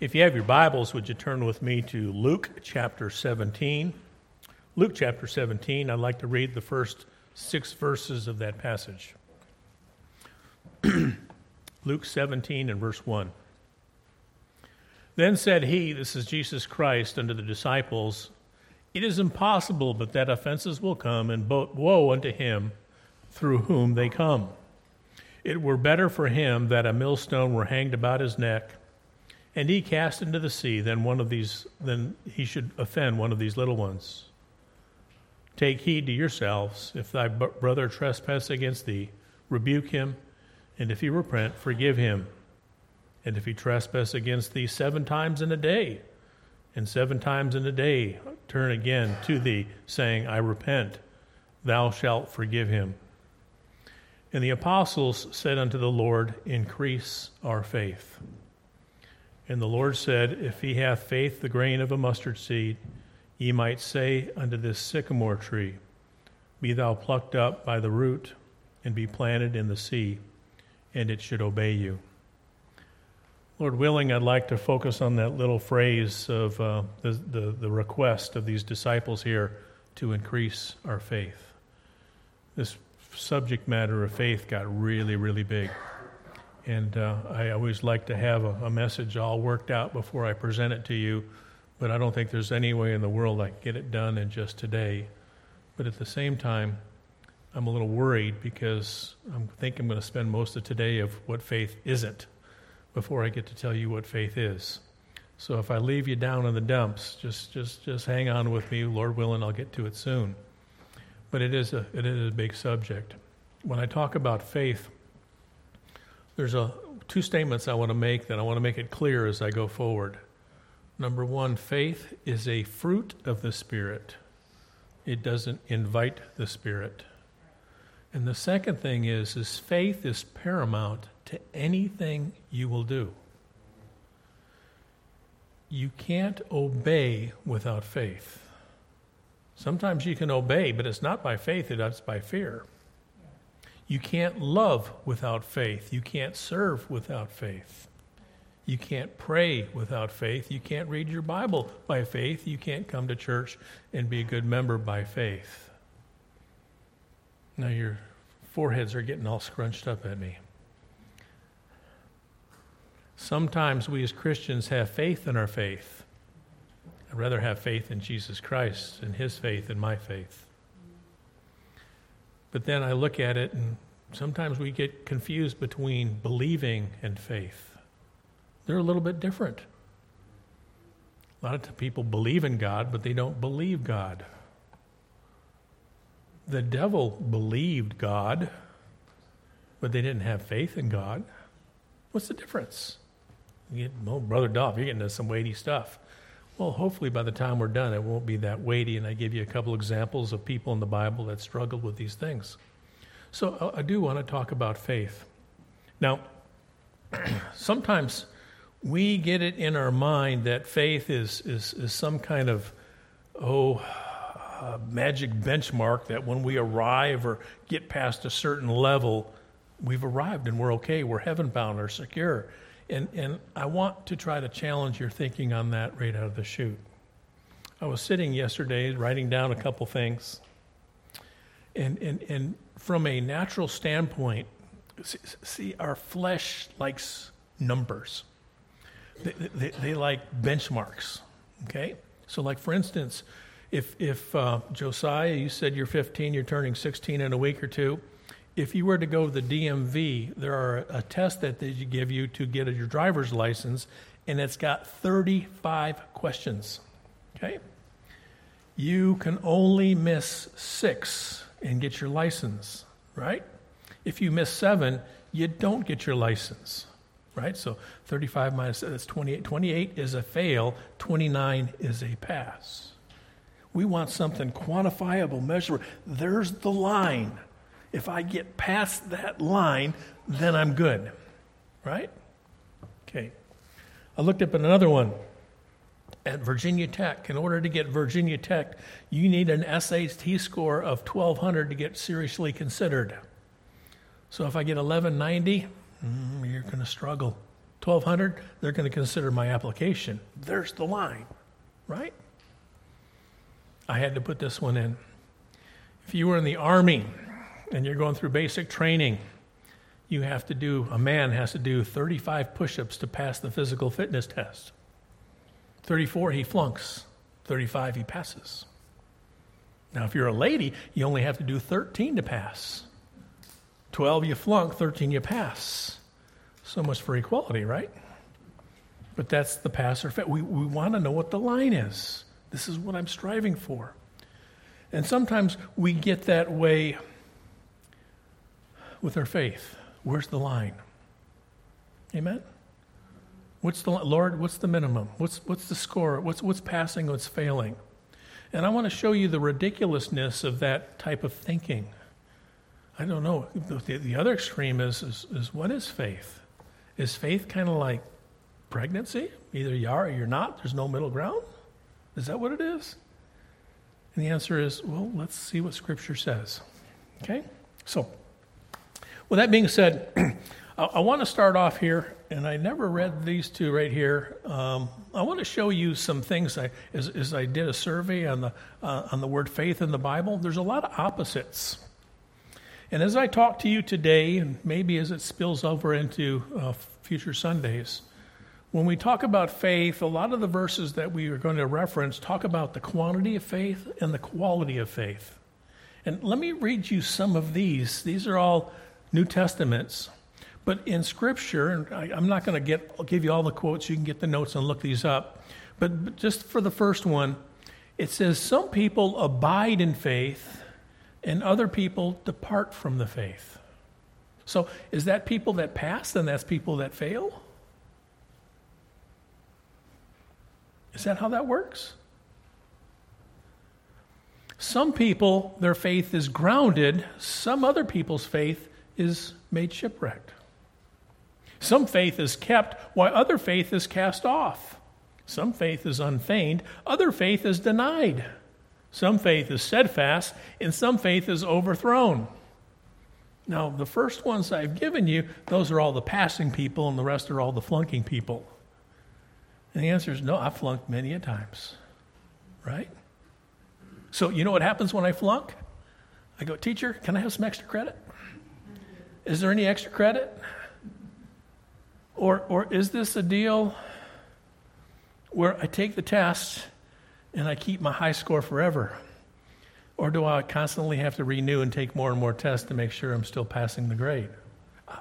If you have your Bibles, would you turn with me to Luke chapter 17? Luke chapter 17, I'd like to read the first six verses of that passage. Luke 17 and verse 1. Then said he, This is Jesus Christ, unto the disciples, It is impossible but that offenses will come, and woe unto him through whom they come. It were better for him that a millstone were hanged about his neck and he cast into the sea then one of these than he should offend one of these little ones. Take heed to yourselves. If thy brother trespass against thee, rebuke him, and if he repent, forgive him. And if he trespass against thee seven times in a day, and seven times in a day turn again to thee, saying, I repent, thou shalt forgive him. And the apostles said unto the Lord, Increase our faith. And the Lord said, If he hath faith the grain of a mustard seed, ye might say unto this sycamore tree, Be thou plucked up by the root, and be planted in the sea, and it should obey you. Lord willing, I'd like to focus on that little phrase of uh, the, the, the request of these disciples here to increase our faith. This subject matter of faith got really, really big. And uh, I always like to have a, a, message all worked out before I present it to you, but I don't think there's any way in the world I can get it done in just today. But at the same time, I'm a little worried because I think I'm going to spend most of today of what faith isn't before I get to tell you what faith is. So if I leave you down in the dumps, just just just hang on with me. Lord willing, I'll get to it soon. But it is a it is a big subject. When I talk about faith, there's a, two statements I want to make that I want to make it clear as I go forward. Number one, faith is a fruit of the Spirit, it doesn't invite the Spirit. And the second thing is, is faith is paramount to anything you will do. You can't obey without faith. Sometimes you can obey, but it's not by faith, it's by fear. You can't love without faith. You can't serve without faith. You can't pray without faith. You can't read your Bible by faith. You can't come to church and be a good member by faith. Now your foreheads are getting all scrunched up at me. Sometimes we as Christians have faith in our faith. I'd rather have faith in Jesus Christ and his faith and my faith. But then I look at it, and sometimes we get confused between believing and faith. They're a little bit different. A lot of people believe in God, but they don't believe God. The devil believed God, but they didn't have faith in God. What's the difference? Well, oh, Brother Dolph, you're getting into some weighty stuff. Well, hopefully by the time we're done, it won't be that weighty, and I give you a couple examples of people in the Bible that struggled with these things. So I do want to talk about faith. Now, sometimes we get it in our mind that faith is, is, is some kind of, oh, uh, magic benchmark that when we arrive or get past a certain level, we've arrived and we're okay, we're heaven bound or secure. And, and I want to try to challenge your thinking on that right out of the chute. I was sitting yesterday writing down a couple things, and, and, and from a natural standpoint, see, our flesh likes numbers. They, they, they, like benchmarks, okay? So, like for instance, if, if uh, Josiah, you said you're 15, you're turning 16 in a week or two, if you were to go to the DMV, there are a test that they give you to get your driver's license, and it's got 35 questions. Okay? You can only miss six and get your license, right? If you miss seven, you don't get your license, right? So 35 minus that's 28. 28 is a fail, 29 is a pass. We want something quantifiable, measurable. There's the line. If I get past that line, then I'm good. Right? Okay. I looked up another one at Virginia Tech. In order to get Virginia Tech, you need an SAT score of 1200 to get seriously considered. So if I get 1190, mm, you're going to struggle. 1200, they're going to consider my application. There's the line, right? I had to put this one in. If you were in the army and you're going through basic training, you have to do, a man has to do 35 push ups to pass the physical fitness test. 34, he flunks. 35, he passes. Now, if you're a lady, you only have to do 13 to pass. 12, you flunk, 13, you pass. So much for equality, right? But that's the pass or fail. We, we want to know what the line is. This is what I'm striving for. And sometimes we get that way with our faith. Where's the line? Amen? What's the Lord? What's the minimum? What's what's the score? What's what's passing? What's failing? And I want to show you the ridiculousness of that type of thinking. I don't know. The, the other extreme is, is, is what is faith? Is faith kind of like pregnancy? Either you are or you're not. There's no middle ground. Is that what it is? And the answer is, well, let's see what Scripture says. Okay? So, with that being said, I, I want to start off here, and I never read these two right here. Um, I want to show you some things. I, as, as I did a survey on the, uh, on the word faith in the Bible, there's a lot of opposites. And as I talk to you today, and maybe as it spills over into uh, future Sundays, when we talk about faith, a lot of the verses that we are going to reference talk about the quantity of faith and the quality of faith. And let me read you some of these. These are all New Testaments. But in Scripture, and I, am not going to get give you all the quotes. You can get the notes and look these up. But, but just for the first one, it says, Some people abide in faith, and other people depart from the faith. So is that people that pass, and that's people that fail? Is that how that works? Some people, their faith is grounded, some other people's faith is made shipwrecked. Some faith is kept, while other faith is cast off. Some faith is unfeigned, other faith is denied. Some faith is steadfast, and some faith is overthrown. Now, the first ones I've given you, those are all the passing people, and the rest are all the flunking people. And the answer is no, I've flunked many a times. Right? So, you know what happens when I flunk? I go, Teacher, can I have some extra credit? Is there any extra credit? Or, or is this a deal where I take the test and I keep my high score forever? Or do I constantly have to renew and take more and more tests to make sure I'm still passing the grade?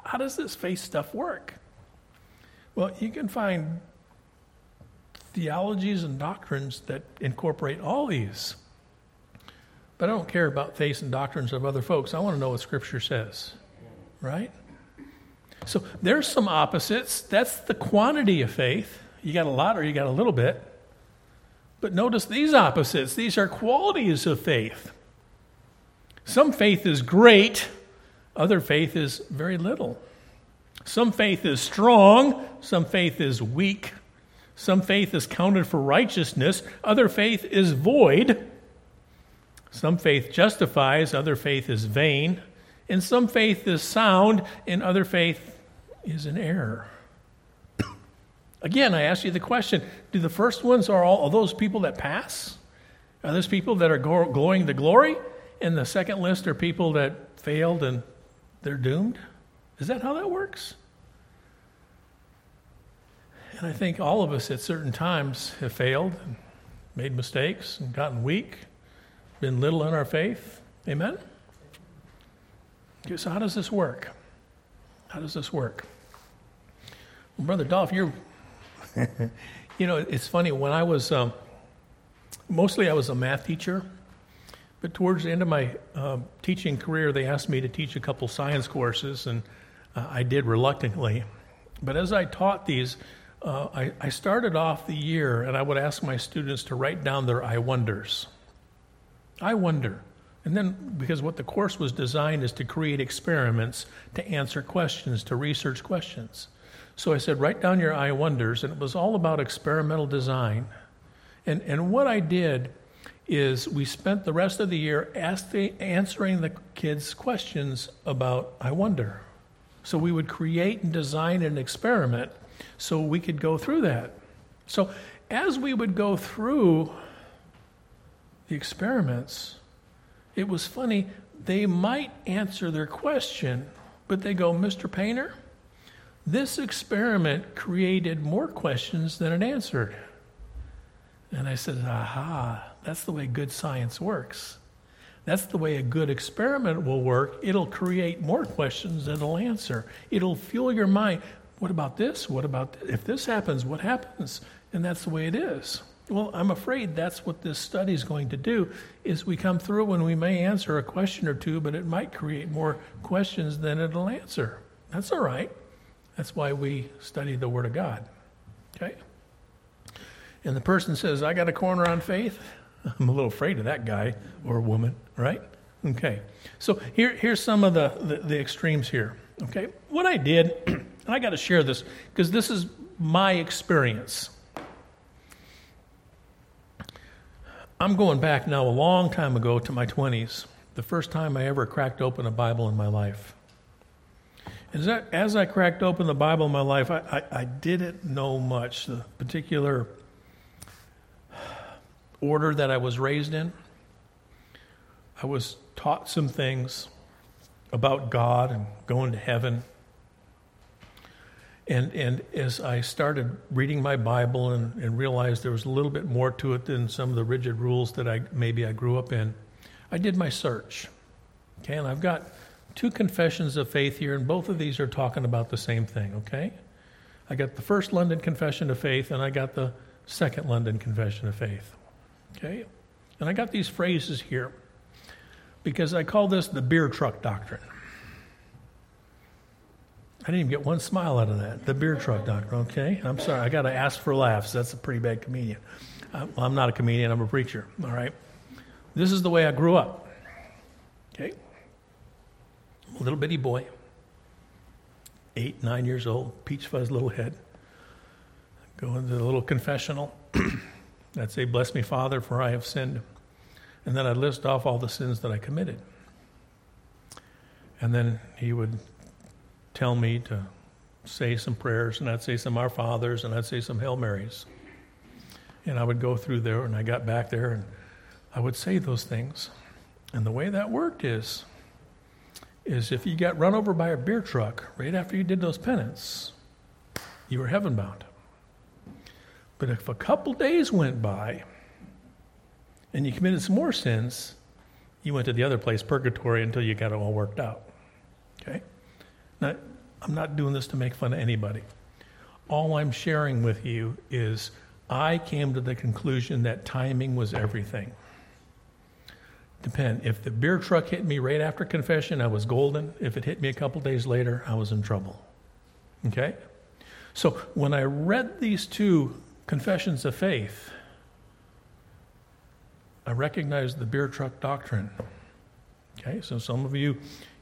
How does this faith stuff work? Well, you can find theologies and doctrines that incorporate all these. But I don't care about faiths and doctrines of other folks. I want to know what Scripture says, right? So there's some opposites. That's the quantity of faith. You got a lot or you got a little bit. But notice these opposites. These are qualities of faith. Some faith is great, other faith is very little. Some faith is strong, some faith is weak. Some faith is counted for righteousness, other faith is void. Some faith justifies, other faith is vain. And some faith is sound, and other faith is an error. Again, I ask you the question do the first ones are all are those people that pass? Are those people that are glowing the glory? And the second list are people that failed and they're doomed? Is that how that works? And I think all of us at certain times have failed and made mistakes and gotten weak, been little in our faith. Amen? Okay, so, how does this work? How does this work? Well, Brother Dolph, you're, you know, it's funny. When I was, um, mostly I was a math teacher, but towards the end of my uh, teaching career, they asked me to teach a couple science courses, and uh, I did reluctantly. But as I taught these, uh, I, I started off the year and I would ask my students to write down their I wonders. I wonder. And then, because what the course was designed is to create experiments, to answer questions, to research questions. So I said, write down your I wonders, and it was all about experimental design. And, and what I did is we spent the rest of the year asking, answering the kids' questions about I wonder. So we would create and design an experiment so we could go through that. So as we would go through the experiments, it was funny. They might answer their question, but they go, Mr. Painter, this experiment created more questions than it answered. And I said, aha, that's the way good science works. That's the way a good experiment will work. It'll create more questions than it'll answer. It'll fuel your mind. What about this? What about this? if this happens? What happens? And that's the way it is. Well, I'm afraid that's what this study is going to do. Is we come through and we may answer a question or two, but it might create more questions than it'll answer. That's all right. That's why we study the Word of God. Okay. And the person says, "I got a corner on faith." I'm a little afraid of that guy or woman, right? Okay. So here, here's some of the, the, the extremes here. Okay. What I did, and I got to share this because this is my experience. I'm going back now a long time ago to my 20s, the first time I ever cracked open a Bible in my life. As I, as I cracked open the Bible in my life, I, I, I didn't know much. The particular order that I was raised in, I was taught some things about God and going to heaven. And, and as I started reading my Bible and, and realized there was a little bit more to it than some of the rigid rules that I maybe I grew up in, I did my search. Okay, and I've got two confessions of faith here, and both of these are talking about the same thing, okay? I got the first London Confession of Faith, and I got the second London Confession of Faith. Okay? And I got these phrases here because I call this the beer truck doctrine. I didn't even get one smile out of that. The beer truck doctor, okay? I'm sorry, I got to ask for laughs. That's a pretty bad comedian. Uh, I'm not a comedian, I'm a preacher, all right? This is the way I grew up, okay? A little bitty boy, eight, nine years old, peach fuzz little head, going to the little confessional. I'd say, Bless me, Father, for I have sinned. And then I'd list off all the sins that I committed. And then he would tell me to say some prayers, and I'd say some Our Fathers, and I'd say some Hail Marys. And I would go through there, and I got back there, and I would say those things. And the way that worked is, is if you got run over by a beer truck right after you did those penance, you were heaven bound. But if a couple days went by and you committed some more sins, you went to the other place, purgatory, until you got it all worked out. Okay? Now, I'm not doing this to make fun of anybody. All I'm sharing with you is I came to the conclusion that timing was everything. Depend. If the beer truck hit me right after confession, I was golden. If it hit me a couple days later, I was in trouble. Okay? So when I read these two confessions of faith, I recognized the beer truck doctrine. Okay, so some of you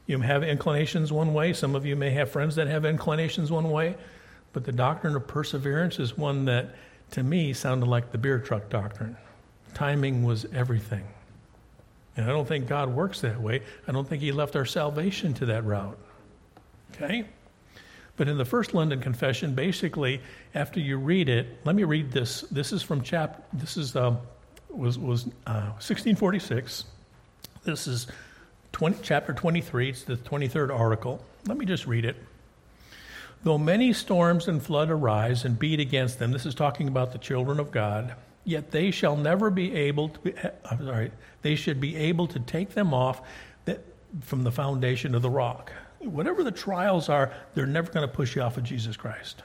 you have inclinations one way, some of you may have friends that have inclinations one way, but the doctrine of perseverance is one that to me sounded like the beer truck doctrine. Timing was everything. And I don't think God works that way. I don't think He left our salvation to that route. Okay? But in the first London Confession, basically, after you read it, let me read this. This is from chap. This is um, was was uh, 1646. This is 20, chapter 23. It's the 23rd article. Let me just read it. Though many storms and flood arise and beat against them, this is talking about the children of God. Yet they shall never be able to. Be, eh, I'm sorry. They should be able to take them off from the foundation of the rock whatever the trials are, they're never going to push you off of Jesus Christ.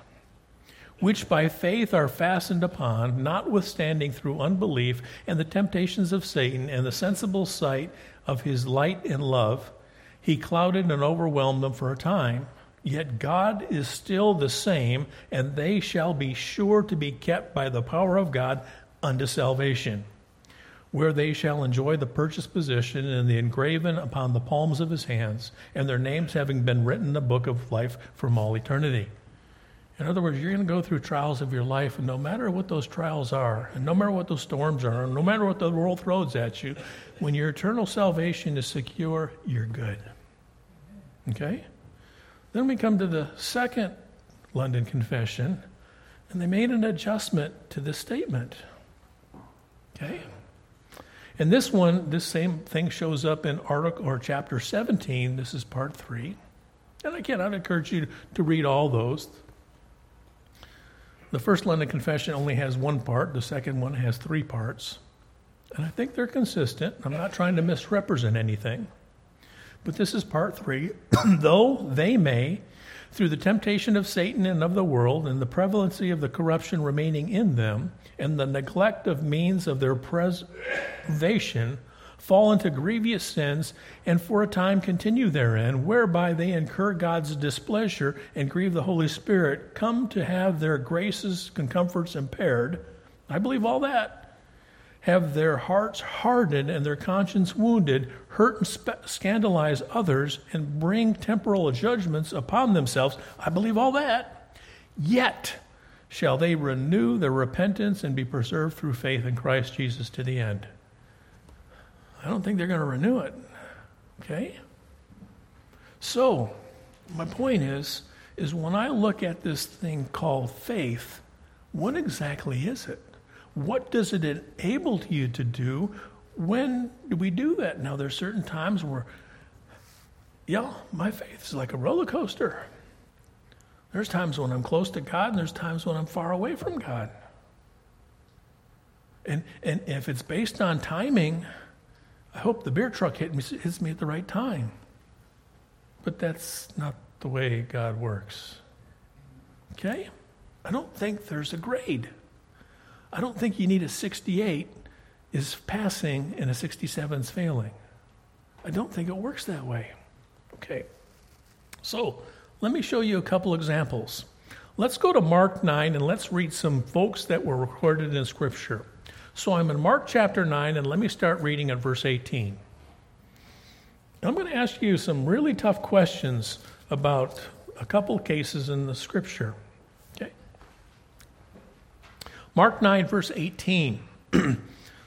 Which by faith are fastened upon, notwithstanding through unbelief and the temptations of Satan and the sensible sight of his light and love, he clouded and overwhelmed them for a time. Yet God is still the same, and they shall be sure to be kept by the power of God unto salvation where they shall enjoy the purchased position and the engraven upon the palms of his hands, and their names having been written in the book of life from all eternity. In other words, you're going to go through trials of your life, and no matter what those trials are, and no matter what those storms are, no matter what the world throws at you, when your eternal salvation is secure, you're good. Okay? Then we come to the second London Confession, and they made an adjustment to this statement. Okay? And this one, this same thing shows up in article or chapter 17. This is part three. And again, I'd encourage you to read all those. The first London Confession only has one part, the second one has three parts. And I think they're consistent. I'm not trying to misrepresent anything. But this is part three. Though they may, through the temptation of Satan and of the world, and the prevalency of the corruption remaining in them, and the neglect of means of their preservation, fall into grievous sins, and for a time continue therein, whereby they incur God's displeasure and grieve the Holy Spirit, come to have their graces and comforts impaired. I believe all that have their hearts hardened and their conscience wounded, hurt and sp- scandalize others, and bring temporal judgments upon themselves. I believe all that. Yet shall they renew their repentance and be preserved through faith in Christ Jesus to the end. I don't think they're going to renew it. Okay? So, my point is is when I look at this thing called faith, what exactly is it? What does it enable you to do? When do we do that? Now, there's certain times where, yeah, my faith is like a roller coaster. There's times when I'm close to God, and there's times when I'm far away from God. And, and if it's based on timing, I hope the beer truck hit me, hits me at the right time. But that's not the way God works. Okay? I don't think there's a grade. I don't think you need a 68 is passing and a 67 is failing. I don't think it works that way. Okay. So, let me show you a couple examples. Let's go to Mark 9 and let's read some folks that were recorded in Scripture. So, I'm in Mark chapter 9 and let me start reading at verse 18. I'm going to ask you some really tough questions about a couple cases in the Scripture. Okay? Mark 9, verse 18.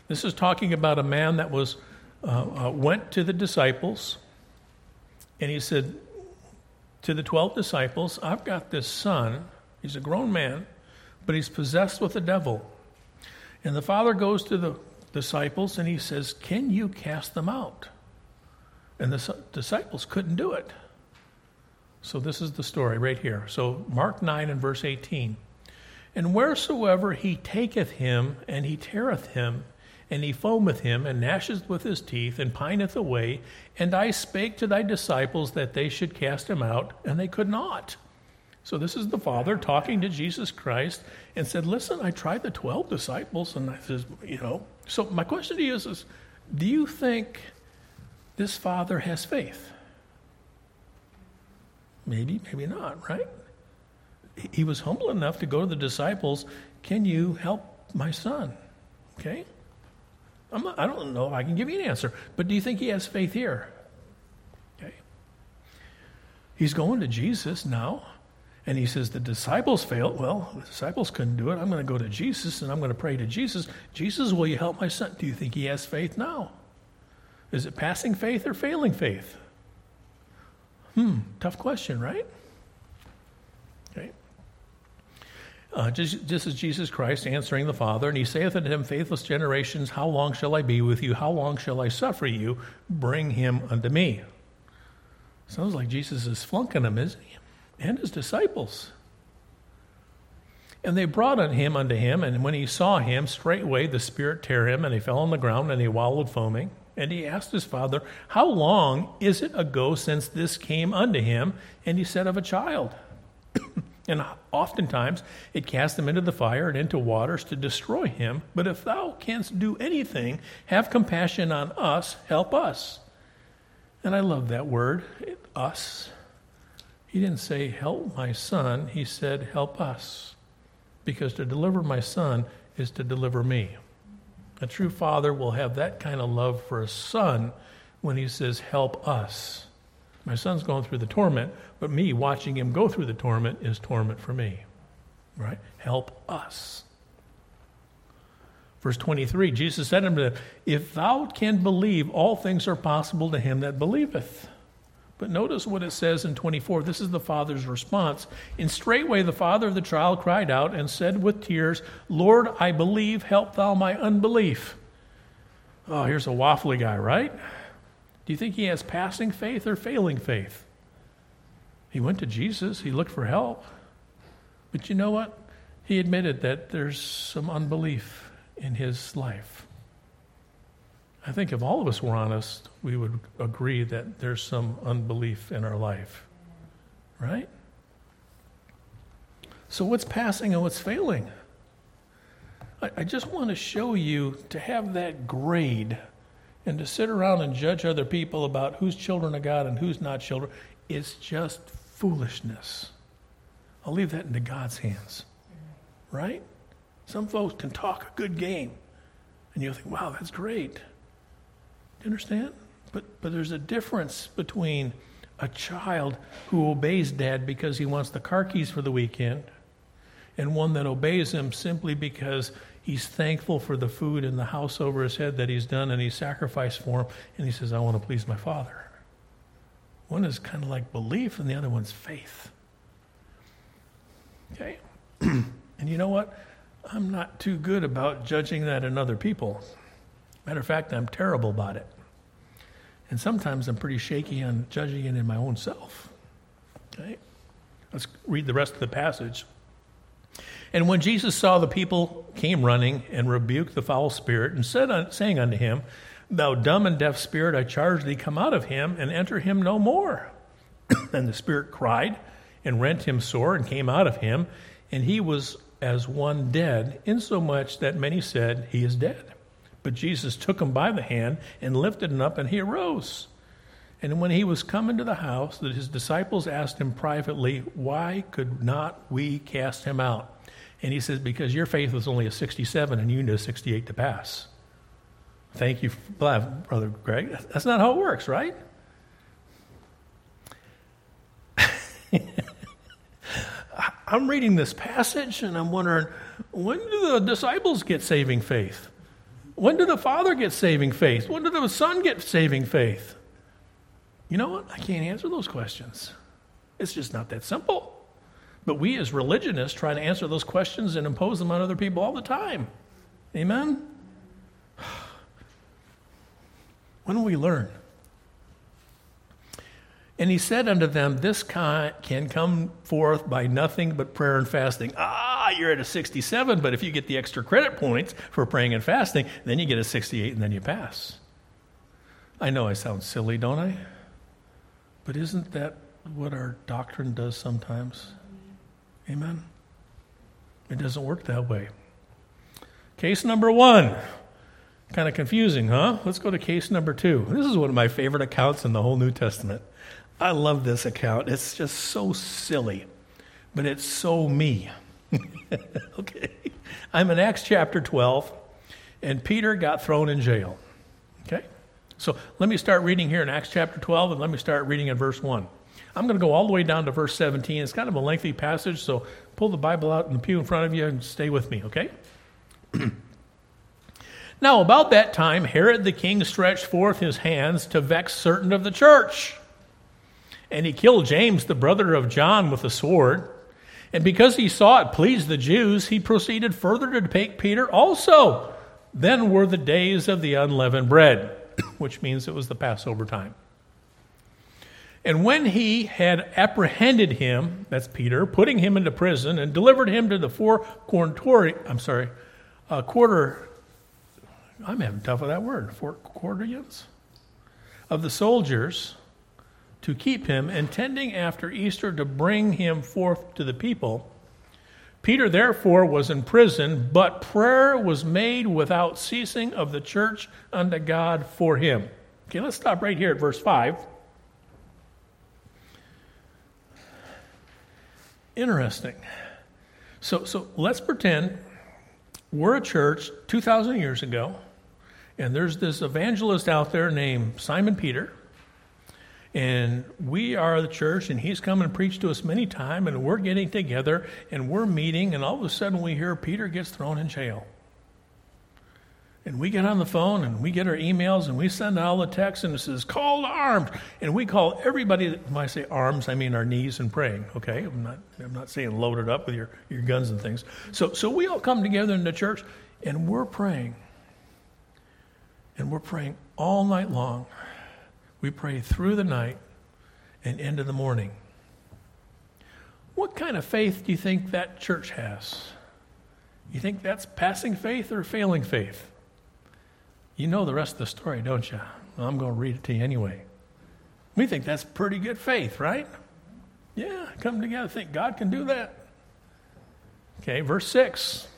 this is talking about a man that was uh, uh, went to the disciples, and he said to the 12 disciples, I've got this son. He's a grown man, but he's possessed with the devil. And the father goes to the disciples and he says, Can you cast them out? And the disciples couldn't do it. So this is the story right here. So Mark 9 and verse 18. And wheresoever he taketh him, and he teareth him, and he foameth him, and gnasheth with his teeth, and pineth away, and I spake to thy disciples that they should cast him out, and they could not. So this is the Father talking to Jesus Christ and said, Listen, I tried the 12 disciples, and I says, you know. So my question to you is, is do you think this Father has faith? Maybe, maybe not, right? he was humble enough to go to the disciples, Can you help my son? Okay? Not, I don't know if I can give you an answer, but do you think he has faith here? Okay. He's going to Jesus now, and he says, The disciples failed. Well, the disciples couldn't do it. I'm going to go to Jesus and I'm going to pray to Jesus. Jesus, will you help my son? Do you think he has faith now? Is it passing faith or failing faith? Hmm, tough question, right? Okay. Uh, just, just as Jesus Christ answering the Father, and he saith unto him, Faithless generations, how long shall I be with you? How long shall I suffer you? Bring him unto me. Sounds like Jesus is flunking him, isn't he? And his disciples. And they brought him unto him, and when he saw him, straightway the Spirit tear him, and he fell on the ground, and he wallowed foaming. And he asked his father, How long is it ago since this came unto him? And he said, Of a child. And oftentimes it cast him into the fire and into waters to destroy him. But if thou canst do anything, have compassion on us, help us. And I love that word, us. He didn't say, help my son. He said, help us. Because to deliver my son is to deliver me. A true father will have that kind of love for a son when he says, help us. My son's going through the torment, but me watching him go through the torment is torment for me. Right? Help us. Verse 23 Jesus said unto them, If thou can believe, all things are possible to him that believeth. But notice what it says in 24. This is the father's response. And straightway the father of the child cried out and said with tears, Lord, I believe, help thou my unbelief. Oh, here's a waffly guy, right? Do you think he has passing faith or failing faith? He went to Jesus, he looked for help. But you know what? He admitted that there's some unbelief in his life. I think if all of us were honest, we would agree that there's some unbelief in our life. Right? So, what's passing and what's failing? I, I just want to show you to have that grade and to sit around and judge other people about who's children of God and who's not children is just foolishness. I'll leave that into God's hands. Right? Some folks can talk a good game, and you'll think, wow, that's great. You understand? But, but there's a difference between a child who obeys dad because he wants the car keys for the weekend and one that obeys him simply because he's thankful for the food and the house over his head that he's done and he sacrificed for him and he says, I want to please my father. One is kind of like belief and the other one's faith. Okay? and you know what? I'm not too good about judging that in other people. Matter of fact, I'm terrible about it. And sometimes I'm pretty shaky on judging it in my own self. Okay? Let's read the rest of the passage. And when Jesus saw the people came running and rebuked the foul spirit and said, saying unto him, Thou dumb and deaf spirit, I charge thee, come out of him and enter him no more. and the spirit cried and rent him sore and came out of him, and he was as one dead, insomuch that many said, He is dead. But Jesus took him by the hand and lifted him up, and he arose. And when he was come into the house, that his disciples asked him privately, Why could not we cast him out? And he says, Because your faith was only a 67 and you need a 68 to pass. Thank you, Brother Greg. That's not how it works, right? I'm reading this passage and I'm wondering when do the disciples get saving faith? When did the Father get saving faith? When did the Son get saving faith? You know what? I can't answer those questions. It's just not that simple. But we as religionists try to answer those questions and impose them on other people all the time. Amen? When will we learn? And he said unto them, This can come forth by nothing but prayer and fasting. Ah, you're at a 67, but if you get the extra credit points for praying and fasting, then you get a 68 and then you pass. I know I sound silly, don't I? But isn't that what our doctrine does sometimes? Amen? It doesn't work that way. Case number one. Kind of confusing, huh? Let's go to case number two. This is one of my favorite accounts in the whole New Testament. I love this account. It's just so silly, but it's so me. okay. I'm in Acts chapter 12, and Peter got thrown in jail. Okay? So let me start reading here in Acts chapter 12, and let me start reading in verse 1. I'm going to go all the way down to verse 17. It's kind of a lengthy passage, so pull the Bible out in the pew in front of you and stay with me, okay? now, about that time, Herod the king stretched forth his hands to vex certain of the church and he killed James, the brother of John, with a sword. And because he saw it pleased the Jews, he proceeded further to take Peter also. Then were the days of the unleavened bread, which means it was the Passover time. And when he had apprehended him, that's Peter, putting him into prison and delivered him to the four quartori, I'm sorry, uh, quarter, I'm having tough with that word, four quarterians of the soldiers, to keep him, intending after Easter to bring him forth to the people. Peter therefore was in prison, but prayer was made without ceasing of the church unto God for him. Okay, let's stop right here at verse 5. Interesting. So, so let's pretend we're a church 2,000 years ago, and there's this evangelist out there named Simon Peter and we are the church, and he's come and preached to us many times, and we're getting together, and we're meeting, and all of a sudden we hear Peter gets thrown in jail. And we get on the phone and we get our emails and we send out all the texts and it says, call to arms. And we call everybody, when I say arms, I mean our knees and praying, okay? I'm not, I'm not saying loaded up with your, your guns and things. So, so we all come together in the church and we're praying. And we're praying all night long. We pray through the night and into the morning. What kind of faith do you think that church has? You think that's passing faith or failing faith? You know the rest of the story, don't you? Well, I'm going to read it to you anyway. We think that's pretty good faith, right? Yeah, come together, think God can do that. Okay, verse 6.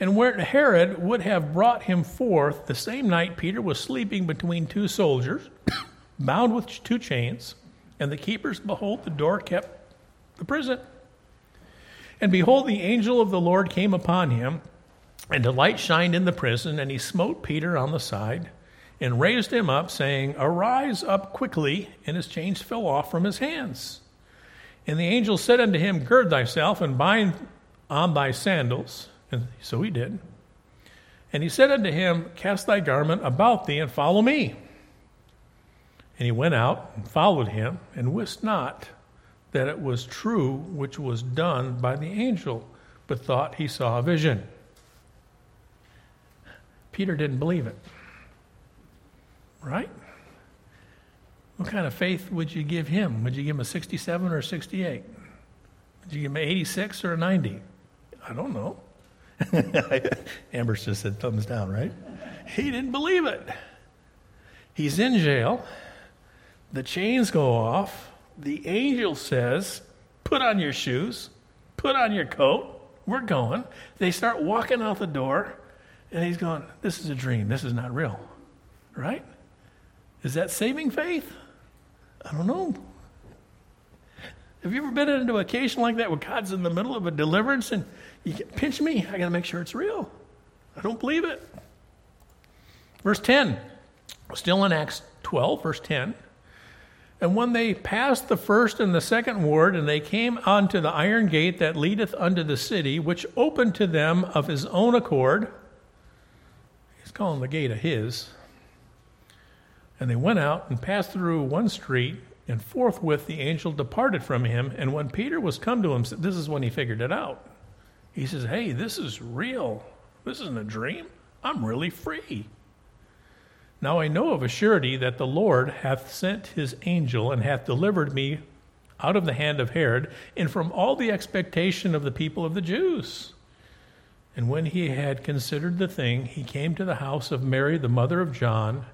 And where Herod would have brought him forth, the same night Peter was sleeping between two soldiers, bound with two chains, and the keepers, behold, the door kept the prison. And behold, the angel of the Lord came upon him and a light shined in the prison, and he smote Peter on the side and raised him up, saying, Arise up quickly. And his chains fell off from his hands. And the angel said unto him, Gird thyself and bind on thy sandals. And so he did. And he said unto him, Cast thy garment about thee and follow me. And he went out and followed him, and wist not that it was true which was done by the angel, but thought he saw a vision. Peter didn't believe it. Right? What kind of faith would you give him? Would you give him a 67 or a 68? Would you give him an 86 or a 90? I don't know. Amber just said thumbs down, right? He didn't believe it. He's in jail. The chains go off. The angel says, Put on your shoes, put on your coat. We're going. They start walking out the door. And he's going, This is a dream. This is not real. Right? Is that saving faith? I don't know. Have you ever been into a occasion like that where God's in the middle of a deliverance and you can pinch me? I got to make sure it's real. I don't believe it. Verse 10, still in Acts 12, verse 10. And when they passed the first and the second ward, and they came unto the iron gate that leadeth unto the city, which opened to them of his own accord, he's calling the gate of his. And they went out and passed through one street, and forthwith the angel departed from him. And when Peter was come to him, this is when he figured it out. He says, Hey, this is real. This isn't a dream. I'm really free. Now I know of a surety that the Lord hath sent his angel and hath delivered me out of the hand of Herod and from all the expectation of the people of the Jews. And when he had considered the thing, he came to the house of Mary, the mother of John,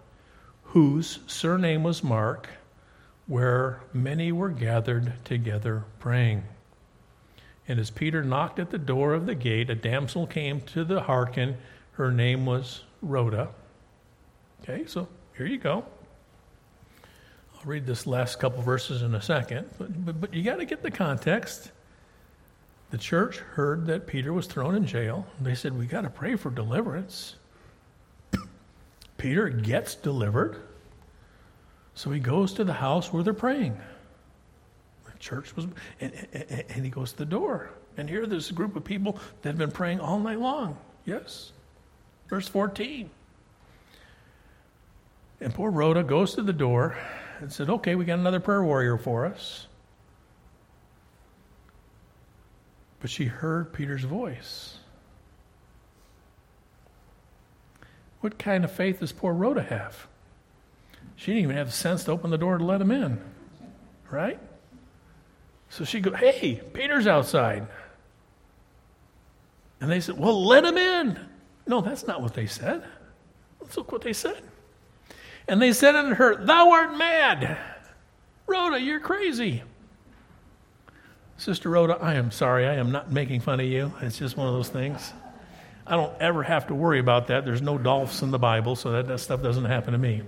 whose surname was Mark, where many were gathered together praying. And as Peter knocked at the door of the gate, a damsel came to the hearken. Her name was Rhoda. Okay, so here you go. I'll read this last couple verses in a second, but, but, but you got to get the context. The church heard that Peter was thrown in jail. They said, We got to pray for deliverance. Peter gets delivered. So he goes to the house where they're praying. Church was, and, and, and he goes to the door. And here there's a group of people that have been praying all night long. Yes. Verse 14. And poor Rhoda goes to the door and said, Okay, we got another prayer warrior for us. but she heard Peter's voice. What kind of faith does poor Rhoda have? She didn't even have the sense to open the door to let him in, right? So she goes, Hey, Peter's outside. And they said, Well, let him in. No, that's not what they said. Let's look what they said. And they said unto her, Thou art mad. Rhoda, you're crazy. Sister Rhoda, I am sorry. I am not making fun of you. It's just one of those things. I don't ever have to worry about that. There's no dolphs in the Bible, so that, that stuff doesn't happen to me.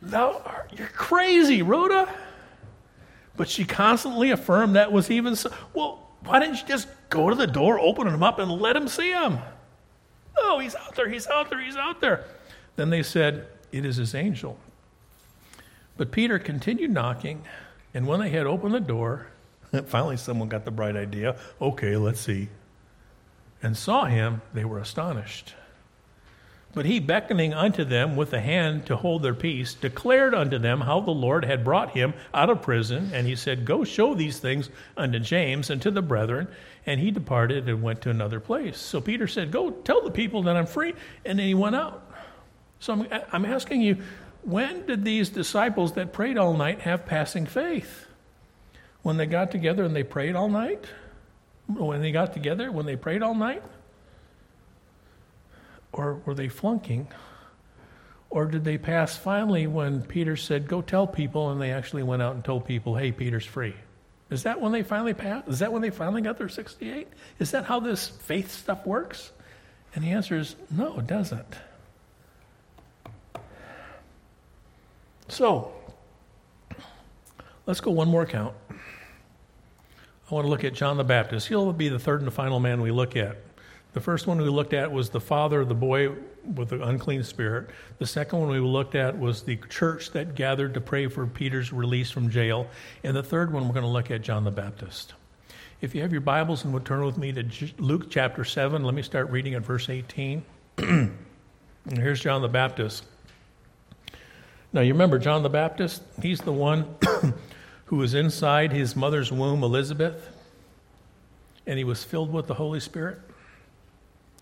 Thou, you're crazy, Rhoda. But she constantly affirmed that was even so. Well, why didn't you just go to the door, open him up, and let him see him? Oh, he's out there, he's out there, he's out there. Then they said, It is his angel. But Peter continued knocking, and when they had opened the door, Finally, someone got the bright idea. Okay, let's see. And saw him, they were astonished. But he, beckoning unto them with the hand to hold their peace, declared unto them how the Lord had brought him out of prison. And he said, Go show these things unto James and to the brethren. And he departed and went to another place. So Peter said, Go tell the people that I'm free. And then he went out. So I'm, I'm asking you, when did these disciples that prayed all night have passing faith? When they got together and they prayed all night? When they got together, when they prayed all night? Or were they flunking? Or did they pass finally when Peter said, Go tell people, and they actually went out and told people, Hey, Peter's free? Is that when they finally passed? Is that when they finally got their 68? Is that how this faith stuff works? And the answer is no, it doesn't. So, let's go one more count. I want to look at John the Baptist. He'll be the third and final man we look at. The first one we looked at was the father of the boy with the unclean spirit. The second one we looked at was the church that gathered to pray for Peter's release from jail. And the third one we're going to look at John the Baptist. If you have your Bibles and would turn with me to Luke chapter 7, let me start reading at verse 18. and here's John the Baptist. Now, you remember John the Baptist? He's the one who was inside his mother's womb, Elizabeth, and he was filled with the Holy Spirit.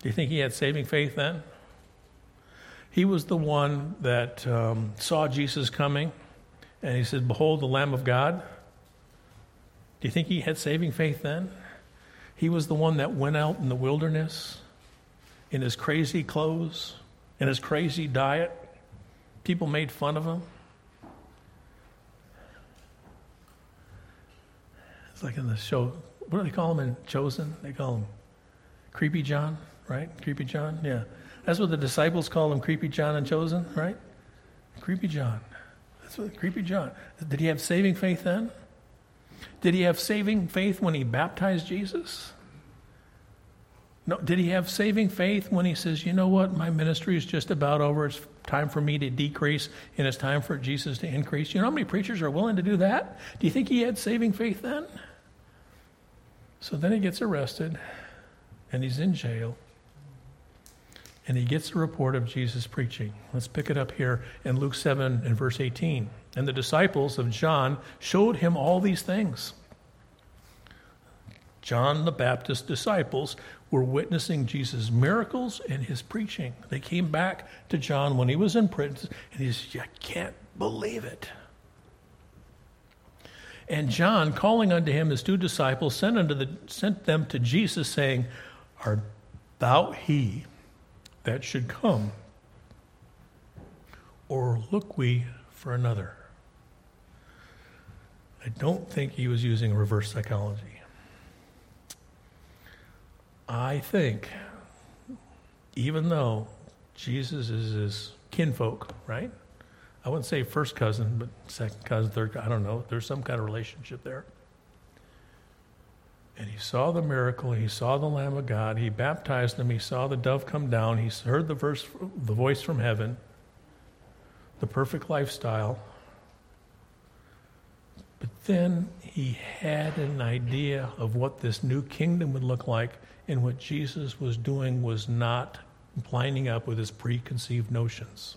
Do you think he had saving faith then? He was the one that um, saw Jesus coming and he said, Behold, the Lamb of God. Do you think he had saving faith then? He was the one that went out in the wilderness in his crazy clothes, in his crazy diet. People made fun of him. It's like in the show, what do they call him in Chosen? They call him Creepy John right? Creepy John? Yeah. That's what the disciples call him, Creepy John and Chosen, right? Creepy John. That's what Creepy John. Did he have saving faith then? Did he have saving faith when he baptized Jesus? No, did he have saving faith when he says, you know what, my ministry is just about over. It's time for me to decrease and it's time for Jesus to increase. You know how many preachers are willing to do that? Do you think he had saving faith then? So then he gets arrested and he's in jail and he gets a report of Jesus preaching. Let's pick it up here in Luke 7 and verse 18. And the disciples of John showed him all these things. John the Baptist's disciples were witnessing Jesus' miracles and his preaching. They came back to John when he was in prison, and he said, I can't believe it. And John, calling unto him his two disciples, sent, unto the, sent them to Jesus, saying, Art thou he that should come? Or look we for another? I don't think he was using reverse psychology. I think, even though Jesus is his kinfolk, right? I wouldn't say first cousin, but second cousin, third, I don't know. There's some kind of relationship there. And he saw the miracle. He saw the Lamb of God. He baptized him. He saw the dove come down. He heard the, verse, the voice from heaven, the perfect lifestyle. But then he had an idea of what this new kingdom would look like, and what Jesus was doing was not lining up with his preconceived notions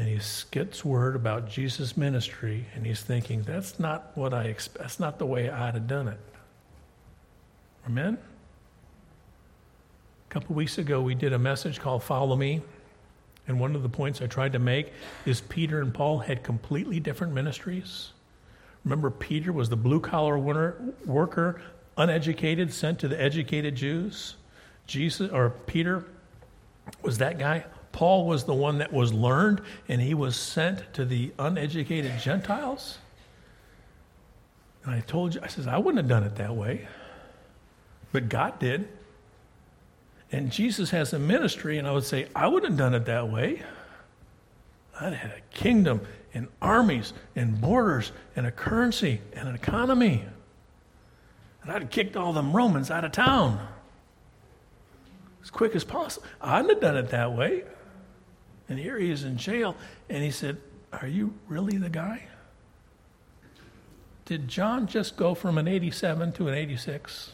and he gets word about Jesus' ministry, and he's thinking, that's not what I expect, that's not the way I'd have done it. Amen? A couple weeks ago, we did a message called Follow Me. And one of the points I tried to make is Peter and Paul had completely different ministries. Remember, Peter was the blue collar worker, uneducated, sent to the educated Jews. Jesus, or Peter was that guy Paul was the one that was learned and he was sent to the uneducated Gentiles? And I told you, I says, I wouldn't have done it that way. But God did. And Jesus has a ministry, and I would say, I wouldn't have done it that way. I'd had a kingdom and armies and borders and a currency and an economy. And I'd have kicked all them Romans out of town as quick as possible. I wouldn't have done it that way. And here he is in jail, and he said, Are you really the guy? Did John just go from an 87 to an 86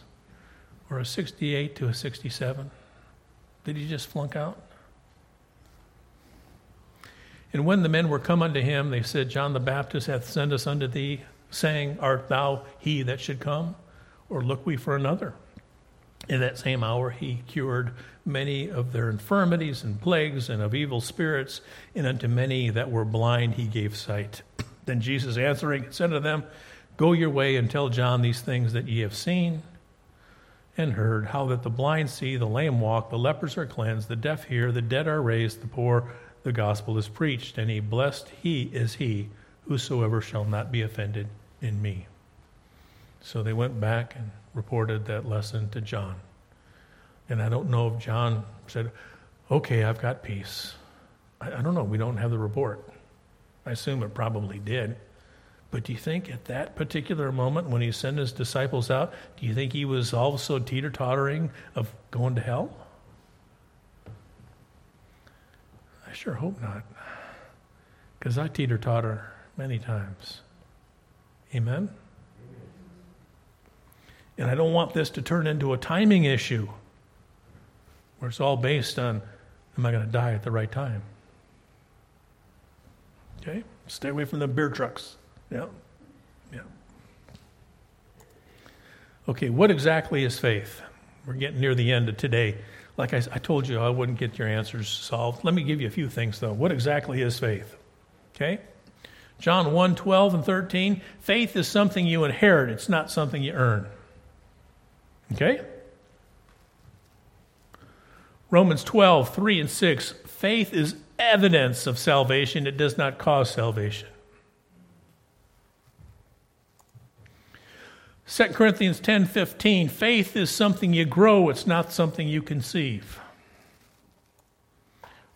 or a 68 to a 67? Did he just flunk out? And when the men were come unto him, they said, John the Baptist hath sent us unto thee, saying, Art thou he that should come? Or look we for another? In that same hour he cured many of their infirmities and plagues and of evil spirits, and unto many that were blind he gave sight. Then Jesus answering said to them, Go your way and tell John these things that ye have seen and heard, how that the blind see, the lame walk, the lepers are cleansed, the deaf hear, the dead are raised, the poor the gospel is preached, and he blessed he is he whosoever shall not be offended in me. So they went back and reported that lesson to John. And I don't know if John said, Okay, I've got peace. I, I don't know. We don't have the report. I assume it probably did. But do you think at that particular moment when he sent his disciples out, do you think he was also teeter tottering of going to hell? I sure hope not. Because I teeter totter many times. Amen? And I don't want this to turn into a timing issue where it's all based on am I going to die at the right time? Okay? Stay away from the beer trucks. Yeah. Yeah. Okay, what exactly is faith? We're getting near the end of today. Like I, I told you, I wouldn't get your answers solved. Let me give you a few things, though. What exactly is faith? Okay? John 1 12 and 13. Faith is something you inherit, it's not something you earn. Okay? Romans 12 3 and 6. Faith is evidence of salvation, it does not cause salvation. 2 Corinthians 10:15 Faith is something you grow, it's not something you conceive.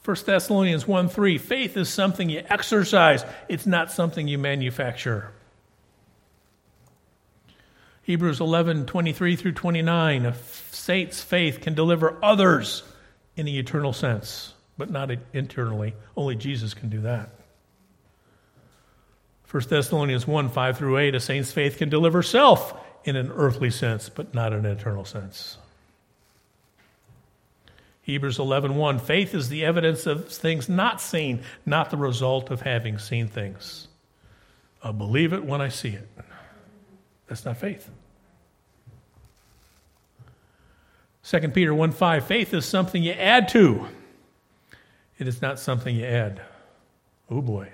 1 Thessalonians 1 3, faith is something you exercise, it's not something you manufacture. Hebrews 11 23 through 29, a saint's faith can deliver others in the eternal sense, but not internally. Only Jesus can do that. 1 Thessalonians 1 5 through 8, a saint's faith can deliver self in an earthly sense, but not an eternal sense. Hebrews 11 1, faith is the evidence of things not seen, not the result of having seen things. I'll believe it when I see it. That's not faith. 2 Peter 1 5, faith is something you add to. It is not something you add. Oh boy.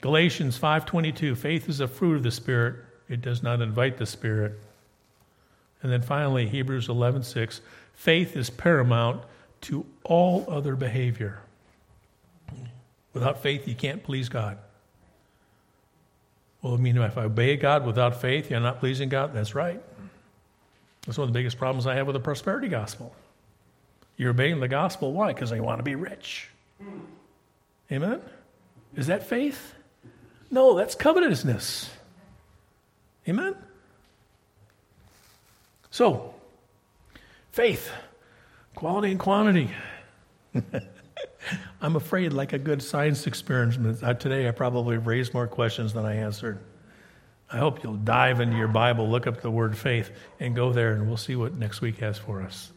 Galatians 5:22 faith is a fruit of the spirit it does not invite the spirit and then finally Hebrews 11:6 faith is paramount to all other behavior without faith you can't please God well I mean if I obey God without faith you're not pleasing God that's right. That's one of the biggest problems I have with the prosperity gospel. You're obeying the gospel. Why? Because I want to be rich. Amen? Is that faith? No, that's covetousness. Amen? So, faith, quality and quantity. I'm afraid, like a good science experiment, uh, today I probably raised more questions than I answered. I hope you'll dive into your Bible, look up the word faith, and go there, and we'll see what next week has for us.